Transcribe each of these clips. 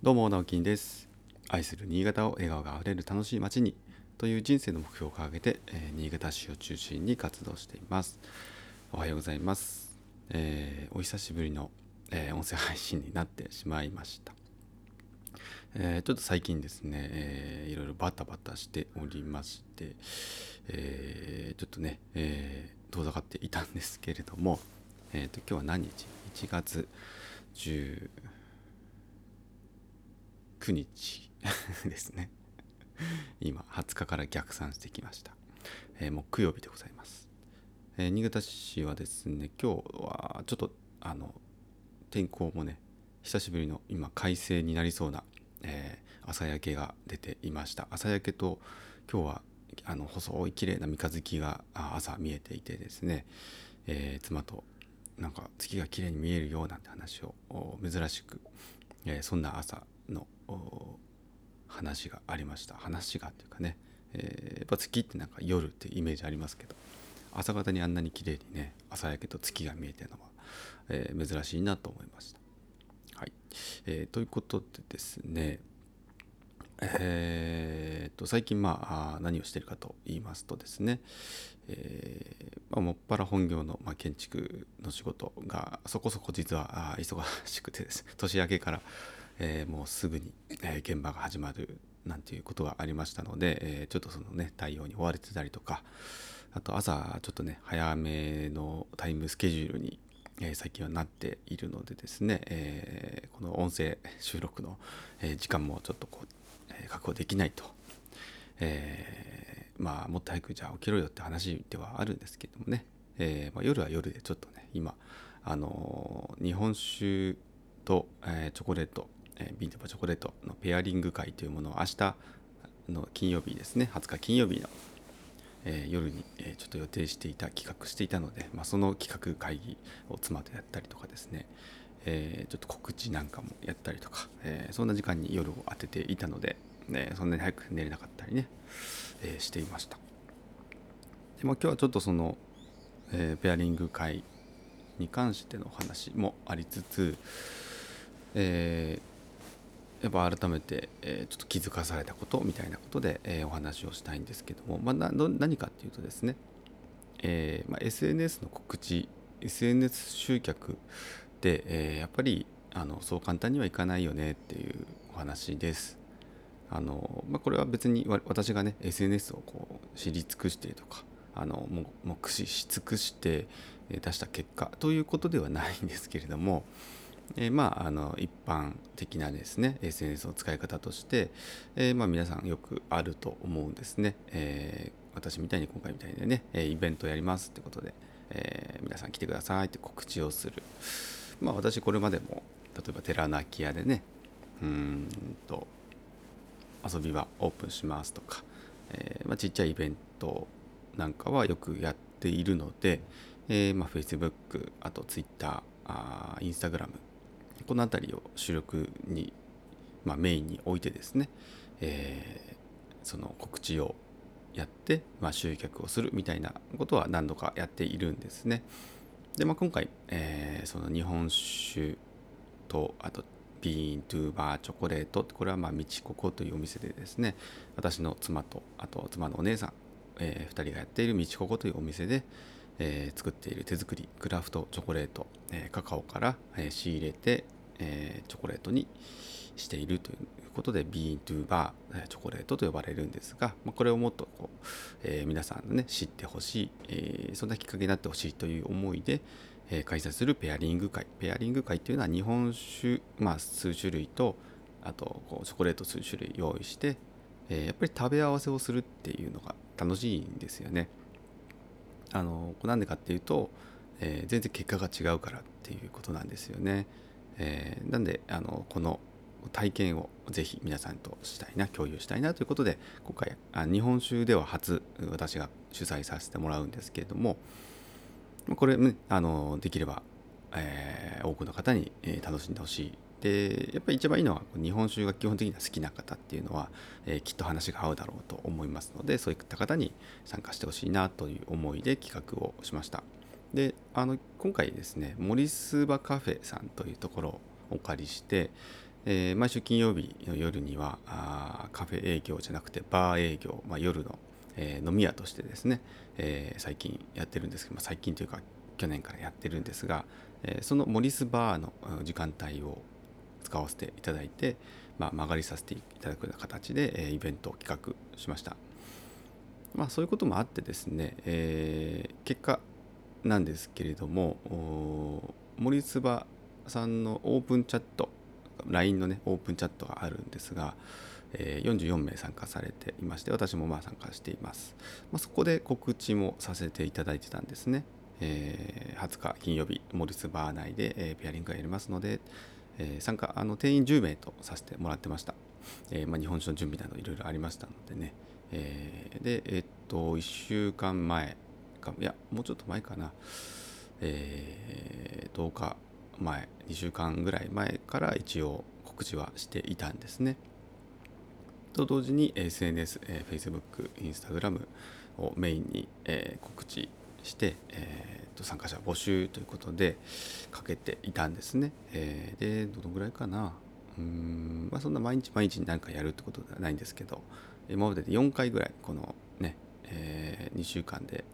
どうも直樹です。愛する新潟を笑顔があふれる楽しい街にという人生の目標を掲げて、えー、新潟市を中心に活動しています。おはようございます、えー、お久しぶりの、えー、音声配信になってしまいました。え、ちょっと最近ですね、えー、いろいろバタバタしておりまして、え、ちょっとね、え、遠ざかっていたんですけれども、えーと、今日は何日 ?1 月19日 ですね。今20日から逆算してきました、えー、木曜日でございます、えー、新潟市はですね今日はちょっとあの天候もね久しぶりの今快晴になりそうなえー、朝焼けが出ていました。朝焼けと今日はあの細い綺麗な三日月が朝見えていてですね、えー、妻となんか月が綺麗に見えるようなんて話を珍しく、えー、そんな朝の話がありました。話がっていうかね、えー、やっぱ月ってなんか夜ってイメージありますけど。朝方にあんなに綺麗にね朝焼けと月が見えてるのは、えー、珍しいなと思いました。はい、えー、ということでですねえー、と最近まあ何をしてるかと言いますとですね、えーまあ、もっぱら本業の、まあ、建築の仕事がそこそこ実は忙しくてです。年明けから、えー、もうすぐに、えー、現場が始まるなんていうことがありましたので、えー、ちょっとそのね対応に追われてたりとかあと朝ちょっとね早めのタイムスケジュールにえー、最近はなっているのでですね、えー、この音声収録の、え、時間もちょっとこう、え確保できないと、えまあもっと早くじゃあ起きろよって話ではあるんですけどもね、えまあ、夜は夜でちょっとね今あの日本酒と、えチョコレート、えビントバチョコレートのペアリング会というものを明日の金曜日ですね20日金曜日のえー、夜に、えー、ちょっと予定していた企画していたので、まあ、その企画会議を妻とやったりとかですね、えー、ちょっと告知なんかもやったりとか、えそんな時間に夜を当てていたので、ね、そんなに早く寝れなかったりね、えしていました。で、まあ、今日はちょっとその、えペアリング会に関してのお話もありつつ、えーやっぱ改めて、えー、ちょっと気づかされたことみたいなことで、えー、お話をしたいんですけども、まあ、な何かっていうとですね、えーまあ、SNS の告知 SNS 集客で、えー、やっぱりあのそう簡単にはいかないよねっていうお話です。あのまあ、これは別に私がね SNS をこう知り尽くしてとかあのもう駆使し尽くして出した結果ということではないんですけれども、えー、まああの一般的なですね SNS の使い方として、えー、まあ皆さんよくあると思うんですね、えー、私みたいに今回みたいにねイベントやりますってことで、え皆さん来てくださいって告知をする。まあ私これまでも例えば寺泣き屋でねうんと遊び場オープンしますとか、えまあ、ちっちゃいイベントなんかはよくやっているので、えーまあ、Facebook あと Twitter あ Instagram この辺りを主力に、まあ、メインに置いてですね、えー、その告知をやって、まあ、集客をするみたいなことは何度かやっているんですね。で、まあ、今回、えー、その日本酒とあとビーントゥーバーチョコレートこれはまあ道ここというお店でですね私の妻とあと妻のお姉さん、えー、2人がやっている道ここというお店で、えー、作っている手作りクラフトチョコレート、えー、カカオから、えー、仕入れて、えー、チョコレートにしているということでビートゥーバーチョコレートと呼ばれるんですが、まあ、これをもっとこう、えー、皆さんね知ってほしい、えー、そんなきっかけになってほしいという思いで、えー、開催するペアリング会ペアリング会というのは日本酒、まあ、数種類とあとこうチョコレート数種類用意して、え、やっぱり食べ合わせをするっていうのが楽しいんですよね。あのなんでかっていうと、え、全然結果が違うからっていうことなんですよね。えー、なんであのこの体験をぜひ皆さんとしたいな共有したいなということで今回あ日本酒では初私が主催させてもらうんですけれどもこれ、ね、あのできれば、えー、多くの方に、えー、楽しんでほしい。でやっぱり一番いいのは日本酒が基本的には好きな方っていうのは、えー、きっと話が合うだろうと思いますのでそういった方に参加してほしいなという思いで企画をしました。であの今回ですね森スバカフェさんというところをお借りして、えー、毎週金曜日の夜にはあカフェ営業じゃなくてバー営業、まあ、夜の、えー、飲み屋としてですね、えー、最近やってるんですけど、まあ、最近というか去年からやってるんですが、え、そのモリスバーの時間帯を使わせていただいて、まあ、曲がりさせていただくような形で、え、イベントを企画しました。まあ、そういうこともあってですね、えー、結果なんですけれども森つばさんのオープンチャット LINE のねオープンチャットがあるんですが、えー、44名参加されていまして私もまあ参加しています、まあ、そこで告知もさせていただいてたんですね、えー、20日金曜日モリスバー内で、えー、ペアリングがやりますので、えー、参加あの定員10名とさせてもらってました、えーまあ、日本酒の準備などいろいろありましたのでね、えー、でえ、っと1週間前かいやもうちょっと前かな、えー、10日前2週間ぐらい前から一応告知はしていたんですね。と同時に SNS、えー、Facebook、Instagram をメインに、えー、告知して、えー、と参加者募集ということでかけていたんですね。えー、でどのぐらいかなうん、まあ、そんな毎日毎日何かやるってことではないんですけど今までで4回ぐらいこのね、えー、2週間で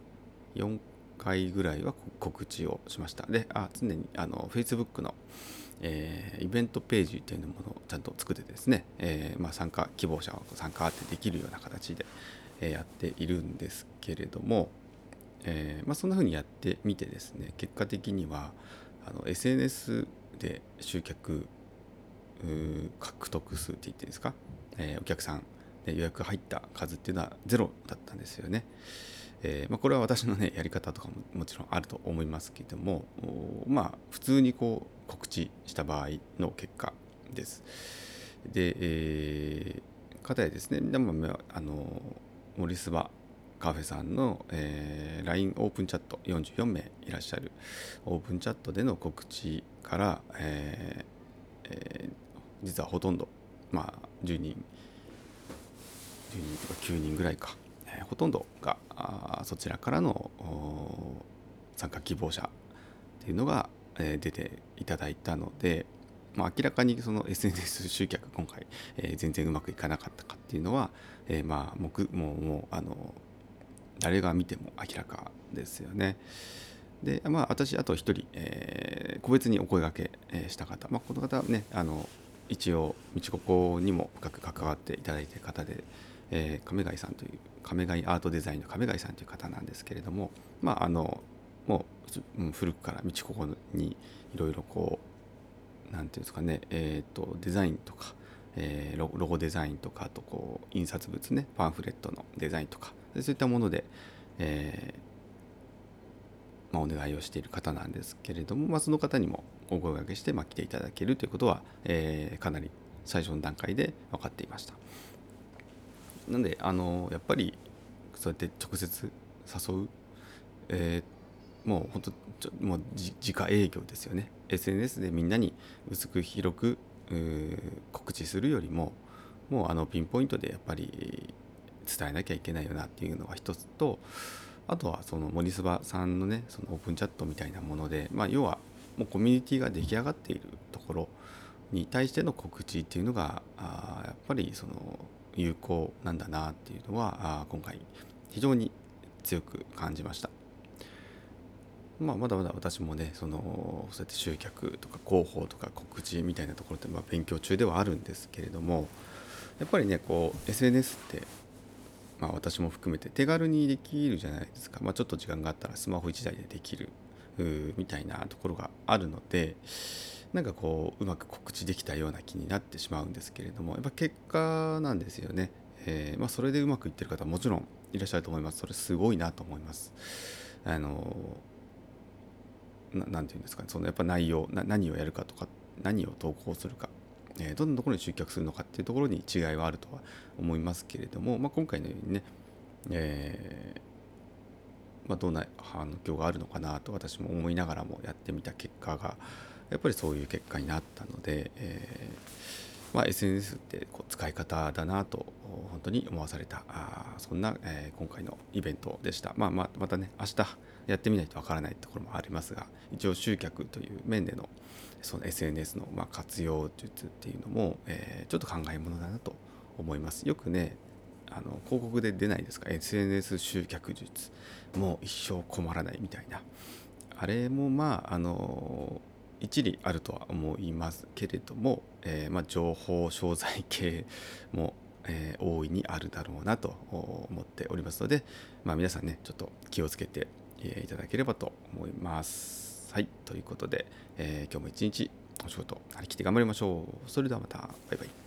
4回ぐらいは告知をしました。で、あ常にあの Facebook の、えー、イベントページというものをちゃんと作ってですね、えー、まあ、参加希望者を参加ってできるような形で、え、やっているんですけれども、えまあ、そんな風にやってみてですね結果的には SNS で集客獲得数って言っていいですか、えお客さん予約入った数っていうのはゼロだったんですよね。えー、まあ、これは私のね やり方とかももちろんあると思いますけどもまあ普通にこう告知した場合の結果です。で、えー、かたやですねでもあの森スバカフェさんの、えー、LINE オープンチャット44名いらっしゃるオープンチャットでの告知から、えーえー、実はほとんど、まあ、10人10人とか9人ぐらいかほとんどがそちらからの参加希望者っていうのが、え出ていただいたので、まあ、明らかにその SNS 集客今回、え、全然うまくいかなかったかっていうのは、えー、まあもうもうあの誰が見ても明らかですよね。でまあ私あと一人、えー、個別にお声がけ、した方、まあ、この方ねあの一応道ここにも深く関わっていただいてる方で、えー、亀貝さんという亀貝アートデザインの亀貝さんという方なんですけれどもまああのもう古くから道ここにいろいろこう何ていうんですかね、えーと、デザインとか、えー、ロゴデザインとかあとこう印刷物ねパンフレットのデザインとかそういったもので、えーまあ、お願いをしている方なんですけれども、まあ、その方にもお声がけして、まあ、来ていただけるということは、えー、かなり最初の段階で分かっていました。なんであのやっぱりそうやって直接誘う、えー、もう本当もう自家営業ですよね。SNS でみんなに薄く広く告知するよりももうあのピンポイントでやっぱり伝えなきゃいけないよなっていうのが一つとあとはその森スバさんのねそのオープンチャットみたいなもので、まあ、要はもうコミュニティが出来上がっているところに対しての告知っていうのがあやっぱりその有効なんだなっていうのは今回非常に強く感じました。まあ、まだまだ私もねそのそうやって集客とか広報とか告知みたいなところってま勉強中ではあるんですけれどもやっぱりねこう SNS って、まあ、私も含めて手軽にできるじゃないですか、まあ、ちょっと時間があったらスマホ1台でできるみたいなところがあるのでなんかこううまく告知できたような気になってしまうんですけれどもやっぱ結果なんですよね、えー、まあ、それでうまくいってる方はもちろんいらっしゃると思います。それすごいなと思います。あの何て言うんですかね。そのやっぱ内容何をやるかとか何を投稿するか、えー、どんなところに集客するのかっていうところに違いはあるとは思いますけれども、まあ、今回のようにね、えー、まあ、どんな反響があるのかなと私も思いながらもやってみた結果がやっぱりそういう結果になったので、えー、まあ、SNS ってこう使い方だなと本当に思わされたあそんな、えー、今回のイベントでした。まあ、まあ、またね明日やってみないとわからないところもありますが一応集客という面でのその SNS のまあ活用術っていうのも、えー、ちょっと考えものだなと思います。よくねあの広告で出ないですか？SNS 集客術もう一生困らないみたいな。あれもまああの一理あるとは思いますけれども、えー、まあ、情報商材系も、えー、大いにあるだろうなと思っておりますので、まあ、皆さんねちょっと気をつけて、いただければと思います。はいということで、えー、今日も一日お仕事張り切って頑張りましょう。それではまたバイバイ。